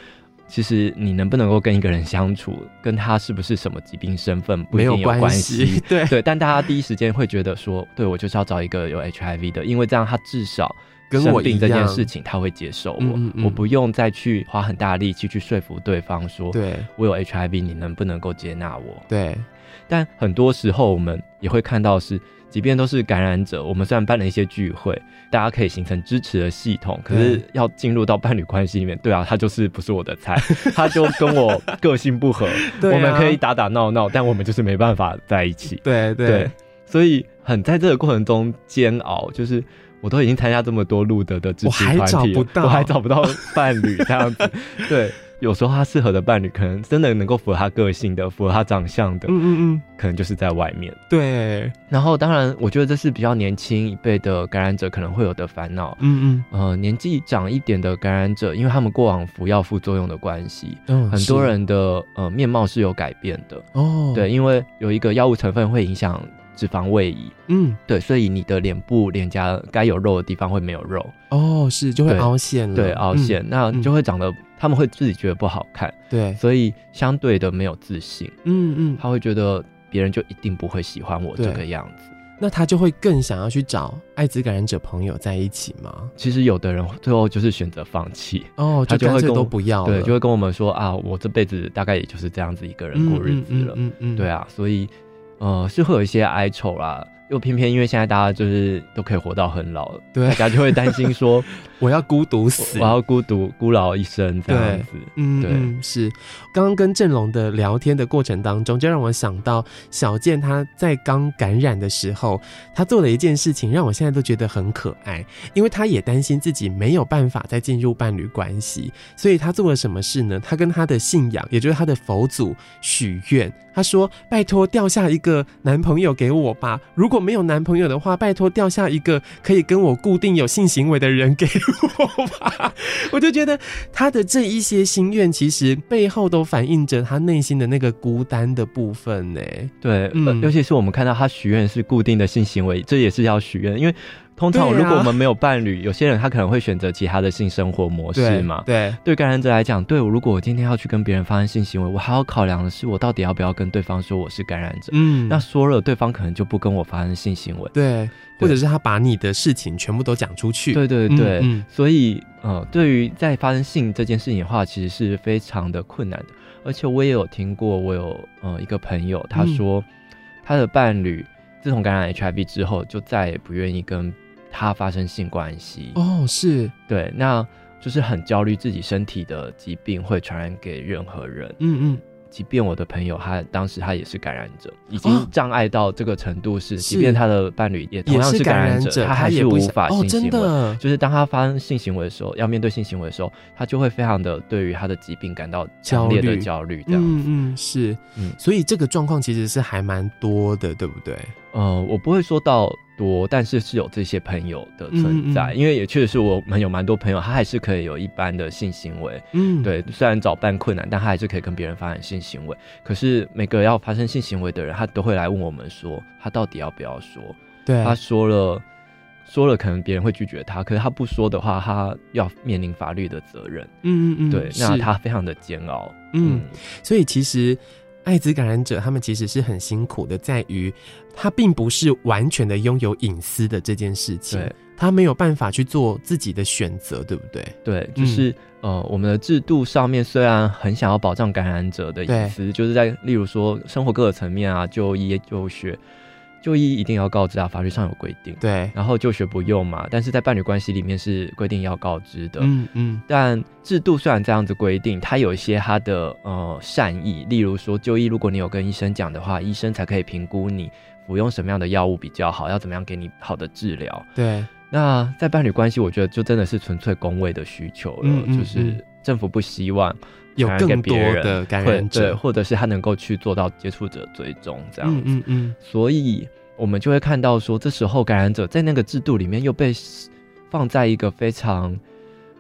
其实你能不能够跟一个人相处，跟他是不是什么疾病身份不一定有关系。对对，但大家第一时间会觉得说，对我就是要找一个有 HIV 的，因为这样他至少跟我病这件事情他会接受我，嗯嗯、我不用再去花很大力气去说服对方说，对我有 HIV，你能不能够接纳我？对。但很多时候，我们也会看到是，即便都是感染者，我们虽然办了一些聚会，大家可以形成支持的系统，可是要进入到伴侣关系里面，对啊，他就是不是我的菜，[LAUGHS] 他就跟我个性不合，[LAUGHS] 对啊、我们可以打打闹闹，但我们就是没办法在一起。对对，对，所以很在这个过程中煎熬，就是我都已经参加这么多路德的支持团体了，我还找不到，我还找不到伴侣这样子，对。有时候他适合的伴侣，可能真的能够符合他个性的，符合他长相的，嗯嗯嗯，可能就是在外面。对。然后，当然，我觉得这是比较年轻一辈的感染者可能会有的烦恼。嗯嗯。呃，年纪长一点的感染者，因为他们过往服药副作用的关系，嗯，很多人的呃面貌是有改变的。哦。对，因为有一个药物成分会影响脂肪位移。嗯，对，所以你的脸部、脸颊该有肉的地方会没有肉。哦，是，就会凹陷了。对，凹陷，嗯、那就会长得。他们会自己觉得不好看，对，所以相对的没有自信，嗯嗯，他会觉得别人就一定不会喜欢我这个样子，那他就会更想要去找艾滋感染者朋友在一起吗？其实有的人最后就是选择放弃，哦，他就会跟都不要，对，就会跟我们说啊，我这辈子大概也就是这样子一个人过日子了，嗯嗯，嗯，嗯，对啊，所以呃是会有一些哀愁啦。又偏偏因为现在大家就是都可以活到很老了，对，大家就会担心说 [LAUGHS] 我要孤独死，我要孤独孤老一生这样子。嗯，对，嗯、是。刚刚跟郑龙的聊天的过程当中，就让我想到小健他在刚感染的时候，他做了一件事情，让我现在都觉得很可爱，因为他也担心自己没有办法再进入伴侣关系，所以他做了什么事呢？他跟他的信仰，也就是他的佛祖许愿，他说：“拜托掉下一个男朋友给我吧，如果。”如果没有男朋友的话，拜托掉下一个可以跟我固定有性行为的人给我吧。[LAUGHS] 我就觉得他的这一些心愿，其实背后都反映着他内心的那个孤单的部分呢。对，嗯，尤其是我们看到他许愿是固定的性行为，这也是要许愿，因为。通常，如果我们没有伴侣，啊、有些人他可能会选择其他的性生活模式嘛。对，对，感染者来讲，对我如果我今天要去跟别人发生性行为，我还要考量的是我到底要不要跟对方说我是感染者。嗯，那说了，对方可能就不跟我发生性行为。对，对或者是他把你的事情全部都讲出去。对对对，嗯嗯、所以呃，对于在发生性这件事情的话，其实是非常的困难的。而且我也有听过，我有呃一个朋友，他说、嗯、他的伴侣自从感染 HIV 之后，就再也不愿意跟。他发生性关系。哦，是。对，那就是很焦虑自己身体的疾病会传染给任何人。嗯嗯，即便我的朋友他当时他也是感染者，已经障碍到这个程度是，即便他的伴侣也同样是感染者，他还是无法性行为。真的，就是当他发生性行为的时候，要面对性行为的时候，他就会非常的对于他的疾病感到强烈的焦虑。这样，嗯嗯是，嗯，所以这个状况其实是还蛮多的，对不对？呃，我不会说到。多，但是是有这些朋友的存在，嗯嗯，因为也确实是我们有蛮多朋友，他还是可以有一般的性行为。嗯，对，虽然找伴困难，但他还是可以跟别人发生性行为。可是每个要发生性行为的人，他都会来问我们说，他到底要不要说？对，他说了，说了可能别人会拒绝他，可是他不说的话，他要面临法律的责任。嗯嗯嗯，对，那他非常的煎熬。嗯，嗯，所以其实。艾滋感染者，他们其实是很辛苦的，在于他并不是完全的拥有隐私的这件事情，他没有办法去做自己的选择，对不对？对，就是、嗯、呃，我们的制度上面虽然很想要保障感染者的隐私，就是在例如说生活各个层面啊，就医、就学。就医一定要告知啊，法律上有规定。对，然后就学不用嘛，但是在伴侣关系里面是规定要告知的。嗯嗯。但制度虽然这样子规定，它有一些它的呃善意，例如说就医，如果你有跟医生讲的话，医生才可以评估你服用什么样的药物比较好，要怎么样给你好的治疗。对。那在伴侣关系，我觉得就真的是纯粹工位的需求了，嗯嗯嗯，就是政府不希望有更多的感染者，对，或者是他能够去做到接触者追踪这样子。嗯嗯嗯。所以。我们就会看到说，这时候感染者在那个制度里面又被放在一个非常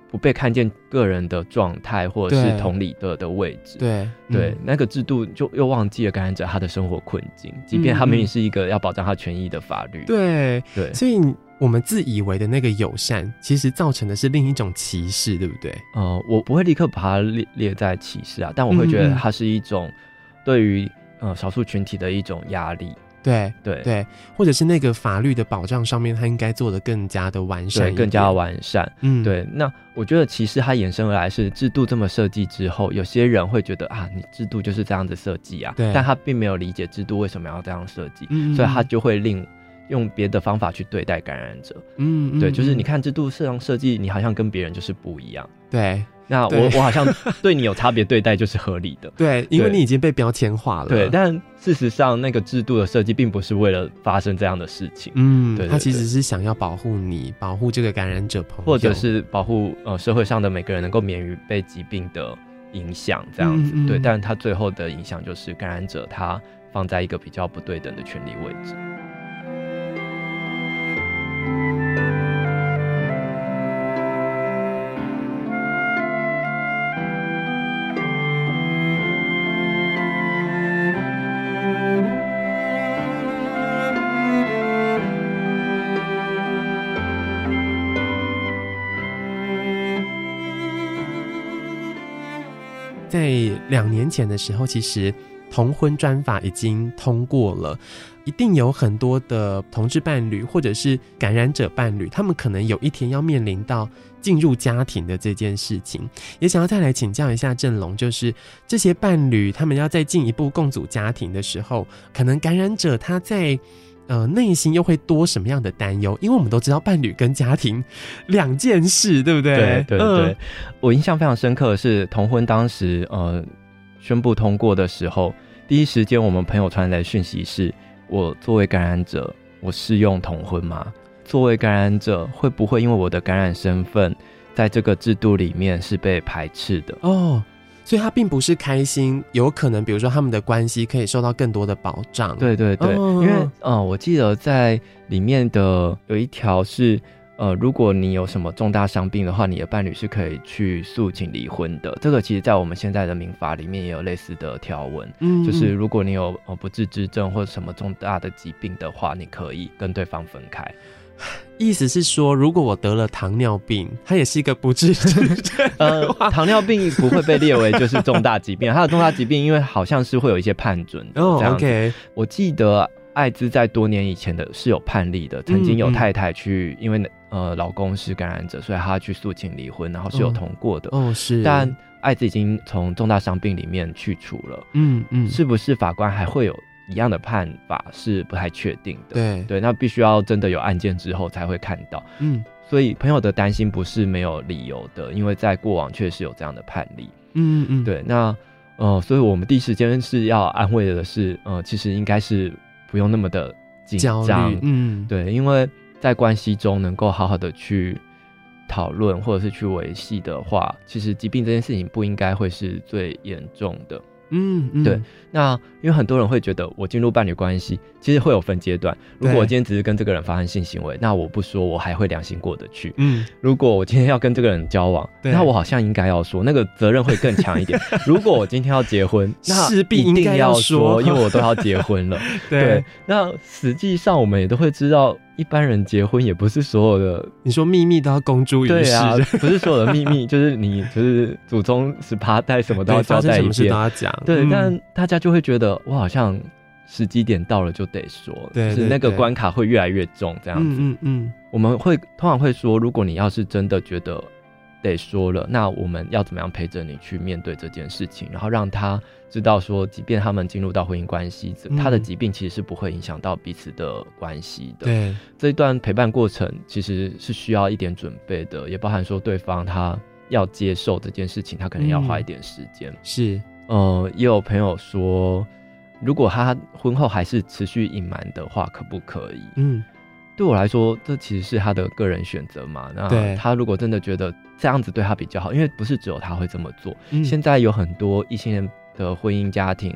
不被看见个人的状态，或者是同理的的位置。对对、嗯，那个制度就又忘记了感染者他的生活困境，即便他明明是一个要保障他权益的法律。对对，所以我们自以为的那个友善，其实造成的是另一种歧视，对不对？呃，我不会立刻把它列列在歧视啊，但我会觉得它是一种对于呃少数群体的一种压力。对对对，或者是那个法律的保障上面，它应该做得更加的完善，更加完善。嗯，对。那我觉得其实它衍生而来是制度这么设计之后，有些人会觉得啊，你制度就是这样子设计啊，对。但他并没有理解制度为什么要这样设计，嗯，所以他就会令用别的方法去对待感染者。嗯，对，就是你看制度这样设计，你好像跟别人就是不一样。对。那我我好像 [LAUGHS] 对你有差别对待就是合理的。对，[LAUGHS] 因为你已经被标签化了。对，但事实上那个制度的设计并不是为了发生这样的事情。嗯，对他其实是想要保护你，保护这个感染者朋友，或者是保护呃社会上的每个人能够免于被疾病的影响，这样子。嗯嗯对，但他最后的影响就是感染者他放在一个比较不对等的权利位置。两年前的时候，其实同婚专法已经通过了，一定有很多的同志伴侣或者是感染者伴侣，他们可能有一天要面临到进入家庭的这件事情。也想要再来请教一下郑龙，就是这些伴侣他们要再进一步共组家庭的时候，可能感染者他在。呃，内心又会多什么样的担忧？因为我们都知道伴侣跟家庭两件事，对不对？对对对，嗯、我印象非常深刻的是同婚当时呃宣布通过的时候，第一时间我们朋友传来的讯息是：我作为感染者，我适用同婚吗？作为感染者，会不会因为我的感染身份，在这个制度里面是被排斥的？哦。所以他并不是开心，有可能比如说他们的关系可以受到更多的保障。对对对，哦、因为嗯、呃，我记得在里面的有一条是，呃，如果你有什么重大伤病的话，你的伴侣是可以去诉请离婚的。这个其实，在我们现在的民法里面也有类似的条文，嗯，就是如果你有呃不治之症或者什么重大的疾病的话，你可以跟对方分开。[LAUGHS] 意思是说，如果我得了糖尿病，它也是一个不治之症。呃，糖尿病不会被列为就是重大疾病，[LAUGHS] 它的重大疾病，因为好像是会有一些判准的。哦，OK。我记得艾滋在多年以前的是有判例的，曾经有太太去，因为呃老公是感染者，所以她去诉请离婚，然后是有通过的。哦，是。但艾滋已经从重大伤病里面去除了。嗯嗯。是不是法官还会有？一样的判法是不太确定的，对。对，那必须要真的有案件之后才会看到，嗯，所以朋友的担心不是没有理由的，因为在过往确实有这样的判例，嗯嗯，对，那呃，所以我们第一时间是要安慰的是，呃，其实应该是不用那么的紧张，嗯，对，因为在关系中能够好好的去讨论或者是去维系的话，其实疾病这件事情不应该会是最严重的。嗯，嗯，对。那因为很多人会觉得，我进入伴侣关系其实会有分阶段。如果我今天只是跟这个人发生性行为，那我不说，我还会良心过得去。嗯，如果我今天要跟这个人交往，那我好像应该要说，那个责任会更强一点。[LAUGHS] 如果我今天要结婚，那势必一定要说，因为我都要结婚了。[LAUGHS] 对，对。那实际上我们也都会知道，一般人结婚也不是所有的，你说秘密都要公诸于世。对啊，[LAUGHS] 不是所有的秘密，就是你 [LAUGHS] 就是祖宗十八代什么都要交代一遍，都要讲。对，嗯、但大家就会觉得。我好像时机点到了就得说，对，就是那个关卡会越来越重，这样子。嗯嗯，嗯，我们会通常会说，如果你要是真的觉得得说了，那我们要怎么样陪着你去面对这件事情，然后让他知道说，即便他们进入到婚姻关系，嗯，他的疾病其实是不会影响到彼此的关系的。对，这一段陪伴过程其实是需要一点准备的，也包含说对方他要接受这件事情，他可能要花一点时间。嗯，是，呃，也有朋友说。如果他婚后还是持续隐瞒的话，可不可以？嗯，对我来说，这其实是他的个人选择嘛。那他如果真的觉得这样子对他比较好，因为不是只有他会这么做。嗯，现在有很多异性恋的婚姻家庭，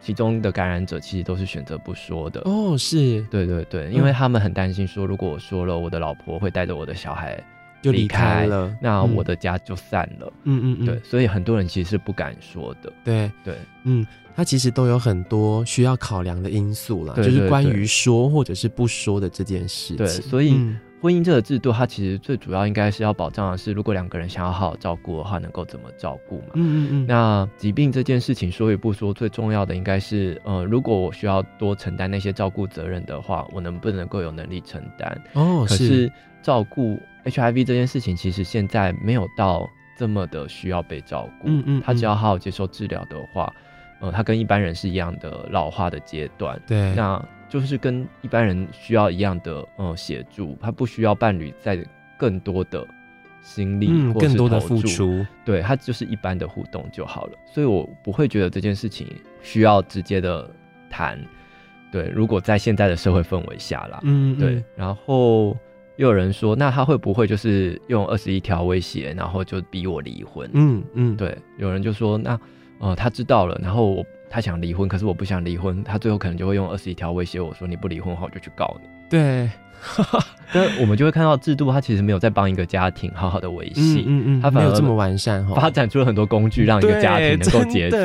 其中的感染者其实都是选择不说的。哦，是，对对对，因为他们很担心说，如果我说了，我的老婆会带着我的小孩就离开了，那我的家就散了。嗯嗯嗯，对，所以很多人其实是不敢说的。对对，嗯。它其实都有很多需要考量的因素啦，对对对，就是关于说或者是不说的这件事情。对，所以婚姻这个制度，它其实最主要应该是要保障的是，如果两个人想要好好照顾的话，能够怎么照顾嘛？嗯嗯嗯。那疾病这件事情说与不说，最重要的应该是，呃，如果我需要多承担那些照顾责任的话，我能不能够有能力承担？哦，可是照顾 HIV 这件事情，其实现在没有到这么的需要被照顾。嗯，嗯嗯。他只要好好接受治疗的话。呃，他跟一般人是一样的老化的阶段，对，那就是跟一般人需要一样的呃协助，他不需要伴侣在更多的心力，嗯，更多的付出，对，他就是一般的互动就好了，所以我不会觉得这件事情需要直接的谈。对，如果在现在的社会氛围下啦，嗯，嗯。对，然后又有人说，那他会不会就是用二十一条威胁，然后就逼我离婚？嗯嗯，对，有人就说，那呃，他知道了，然后我他想离婚，可是我不想离婚，他最后可能就会用二十一条威胁我说，你不离婚的话，我就去告你。对。[LAUGHS] 但我们就会看到制度，它其实没有在帮一个家庭好好的维系，嗯嗯嗯，它反而没有这么完善哈，发展出了很多工具，让一个家庭能够结束。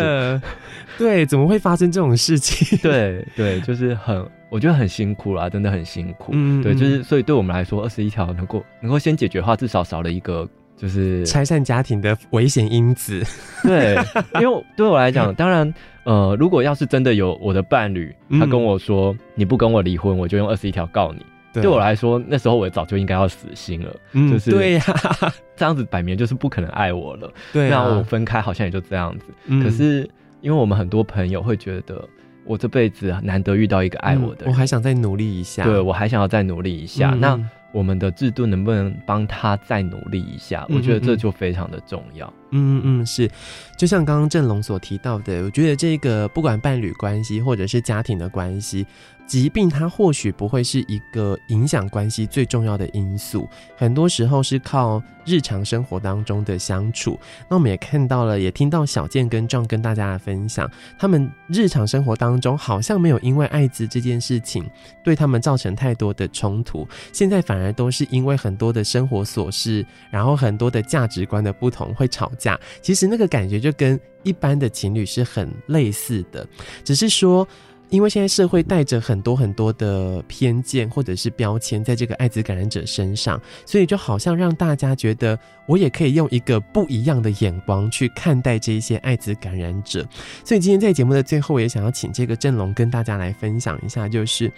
对，怎么会发生这种事情？对对，就是很，我觉得很辛苦啦，真的很辛苦。嗯，对，就是所以对我们来说，二十一条能够能够先解决的话，至少少了一个就是拆散家庭的危险因子。对，因为对我来讲，当然，呃，如果要是真的有我的伴侣，他跟我说、嗯、你不跟我离婚，我就用二十一条告你。对，我来说，那时候我早就应该要死心了。嗯，就是对呀，这样子摆明就是不可能爱我了。对、啊，那我分开好像也就这样子。嗯、可是，因为我们很多朋友会觉得，我这辈子难得遇到一个爱我的人，嗯、我还想再努力一下。对，我还想要再努力一下。嗯、那我们的制度能不能帮他再努力一下？嗯、我觉得这就非常的重要。嗯嗯，是，就像刚刚郑龙所提到的，我觉得这个不管伴侣关系或者是家庭的关系。疾病它或许不会是一个影响关系最重要的因素，很多时候是靠日常生活当中的相处。那我们也看到了，也听到小健跟 John 跟大家的分享，他们日常生活当中好像没有因为艾滋这件事情对他们造成太多的冲突，现在反而都是因为很多的生活琐事，然后很多的价值观的不同会吵。其实那个感觉就跟一般的情侣是很类似的，只是说。因为现在社会带着很多很多的偏见或者是标签，在这个艾滋感染者身上，所以就好像让大家觉得我也可以用一个不一样的眼光去看待这一些艾滋感染者。所以今天在节目的最后，我也想要请这个振龙跟大家来分享一下，就是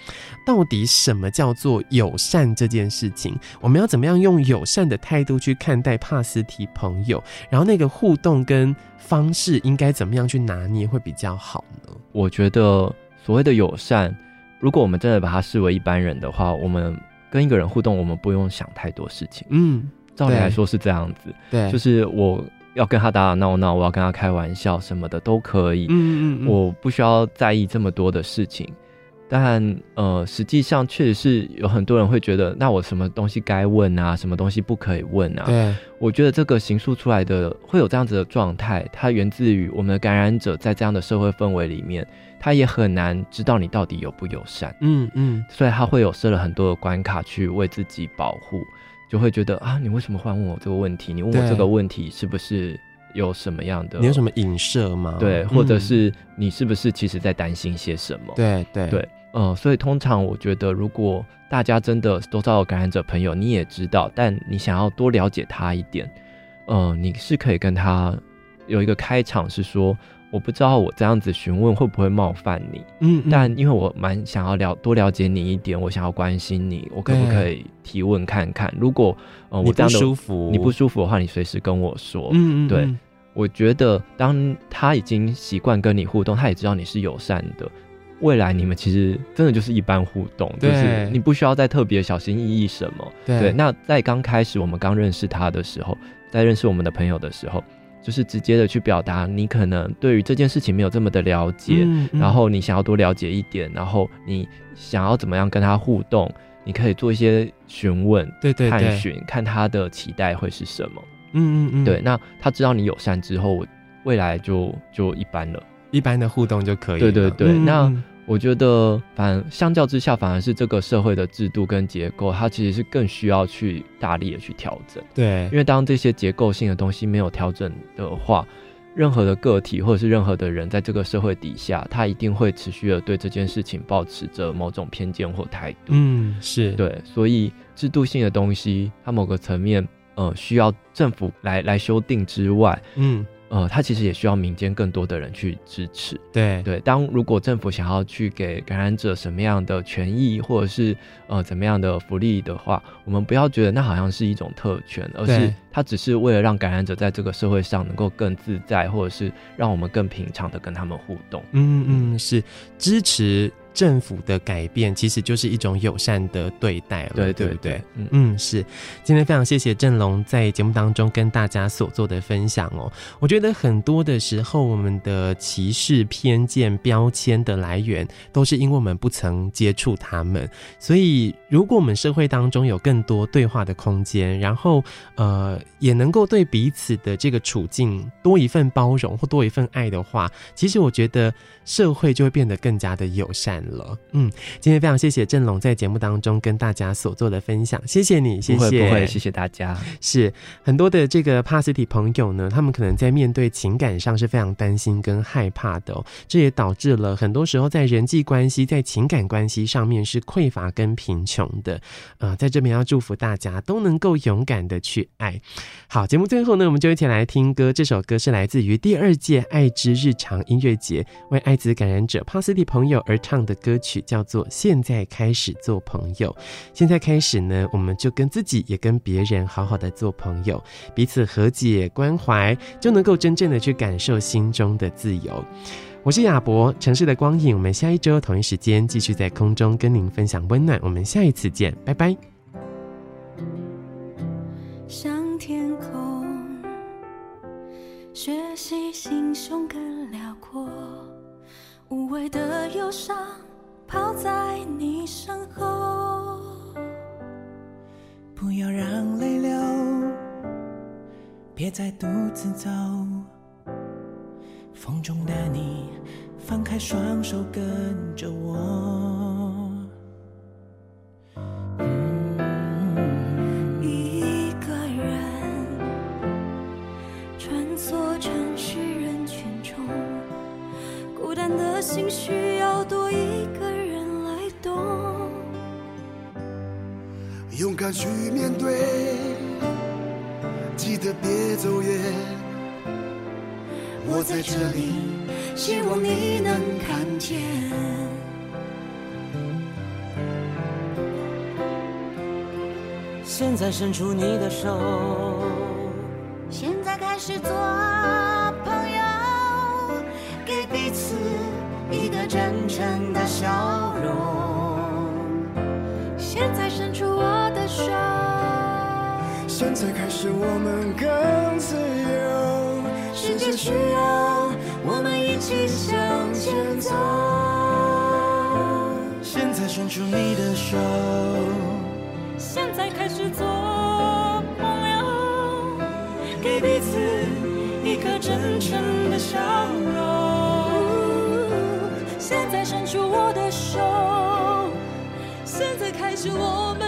到底什么叫做友善这件事情？我们要怎么样用友善的态度去看待帕斯提朋友？然后那个互动跟方式应该怎么样去拿捏会比较好呢？我觉得。所谓的友善，如果我们真的把他视为一般人的话，我们跟一个人互动，我们不用想太多事情。嗯，照理来说是这样子。对，就是我要跟他打打闹闹，我要跟他开玩笑什么的都可以。嗯嗯嗯，我不需要在意这么多的事情。但呃，实际上确实是有很多人会觉得，那我什么东西该问啊，什么东西不可以问啊？对，我觉得这个形塑出来的会有这样子的状态，它源自于我们的感染者在这样的社会氛围里面。他也很难知道你到底友不友善，嗯嗯，所以他会有设了很多的关卡去为自己保护，就会觉得啊，你为什么会问我这个问题？你问我这个问题是不是有什么样的？你有什么影射吗？对，或者是你是不是其实在担心些什么？对对对，呃，所以通常我觉得，如果大家真的都遭到感染者朋友，你也知道，但你想要多了解他一点，呃，你是可以跟他有一个开场，是说。我不知道我这样子询问会不会冒犯你，嗯，嗯，但因为我蛮想要了多了解你一点，我想要关心你，我可不可以提问看看？如果呃我这样的舒服，你不舒服的话，你随时跟我说。嗯，嗯，嗯，对，我觉得当他已经习惯跟你互动，他也知道你是友善的，未来你们其实真的就是一般互动，就是你不需要再特别小心翼翼什么。对，对，那在刚开始我们刚认识他的时候，在认识我们的朋友的时候。就是直接的去表达，你可能对于这件事情没有这么的了解，嗯嗯，然后你想要多了解一点，然后你想要怎么样跟他互动，你可以做一些询问，对对对，探寻，看他的期待会是什么。嗯嗯嗯，对，那他知道你友善之后，未来就就一般了，一般的互动就可以了。对对对，那。我觉得，反相较之下，反而是这个社会的制度跟结构，它其实是更需要去大力的去调整。对，因为当这些结构性的东西没有调整的话，任何的个体或者是任何的人，在这个社会底下，他一定会持续的对这件事情保持着某种偏见或态度。嗯，是对，所以制度性的东西，它某个层面，呃，需要政府来来修订之外，嗯。呃，他其实也需要民间更多的人去支持。对对，当如果政府想要去给感染者什么样的权益，或者是呃怎么样的福利的话，我们不要觉得那好像是一种特权，而是它只是为了让感染者在这个社会上能够更自在，或者是让我们更平常的跟他们互动。嗯嗯，是支持政府的改变，其实就是一种友善的对待了，对对不对？嗯嗯，是。今天非常谢谢郑龙在节目当中跟大家所做的分享哦。我觉得很多的时候，我们的歧视、偏见、标签的来源，都是因为我们不曾接触他们。所以，如果我们社会当中有更多对话的空间，然后呃，也能够对彼此的这个处境多一份包容或多一份爱的话，其实我觉得社会就会变得更加的友善了。嗯，今天非常谢谢郑龙在节目当中跟大家所做的分享，谢谢你，谢谢，不会不会，谢谢大家。是很多的这个帕斯蒂朋友呢，他们可能在面对情感上是非常担心跟害怕的哦，这也导致了很多时候在人际关系、在情感关系上面是匮乏跟贫穷的。呃，在这边要祝福大家都能够勇敢的去爱。好，节目最后呢，我们就一起来听歌。这首歌是来自于第二届爱之日常音乐节为爱滋感染者帕斯蒂朋友而唱的歌曲，叫做《现在开始做朋友》。现在开始呢，我们就跟自己也跟别人好好的做朋友，彼此和解关怀，就能够真正的去感受心中的自由。我是亚博，城市的光影。我们下一周同一时间继续在空中跟您分享温暖。我们下一次见，拜拜。向天空学习，心胸更辽阔，无谓的忧伤抛在你身后，不要让泪流，别再独自走。风中的你，放开双手跟着我。的心需要多一个人来懂。勇敢去面对，记得别走远。我在这里，希望你能看见。现在伸出你的手，现在开始我们更自由。世界需要我们一起向前走。现在伸出你的手，现在开始做朋友，给彼此一个真诚的笑容。现在伸出我的手，现在开始我们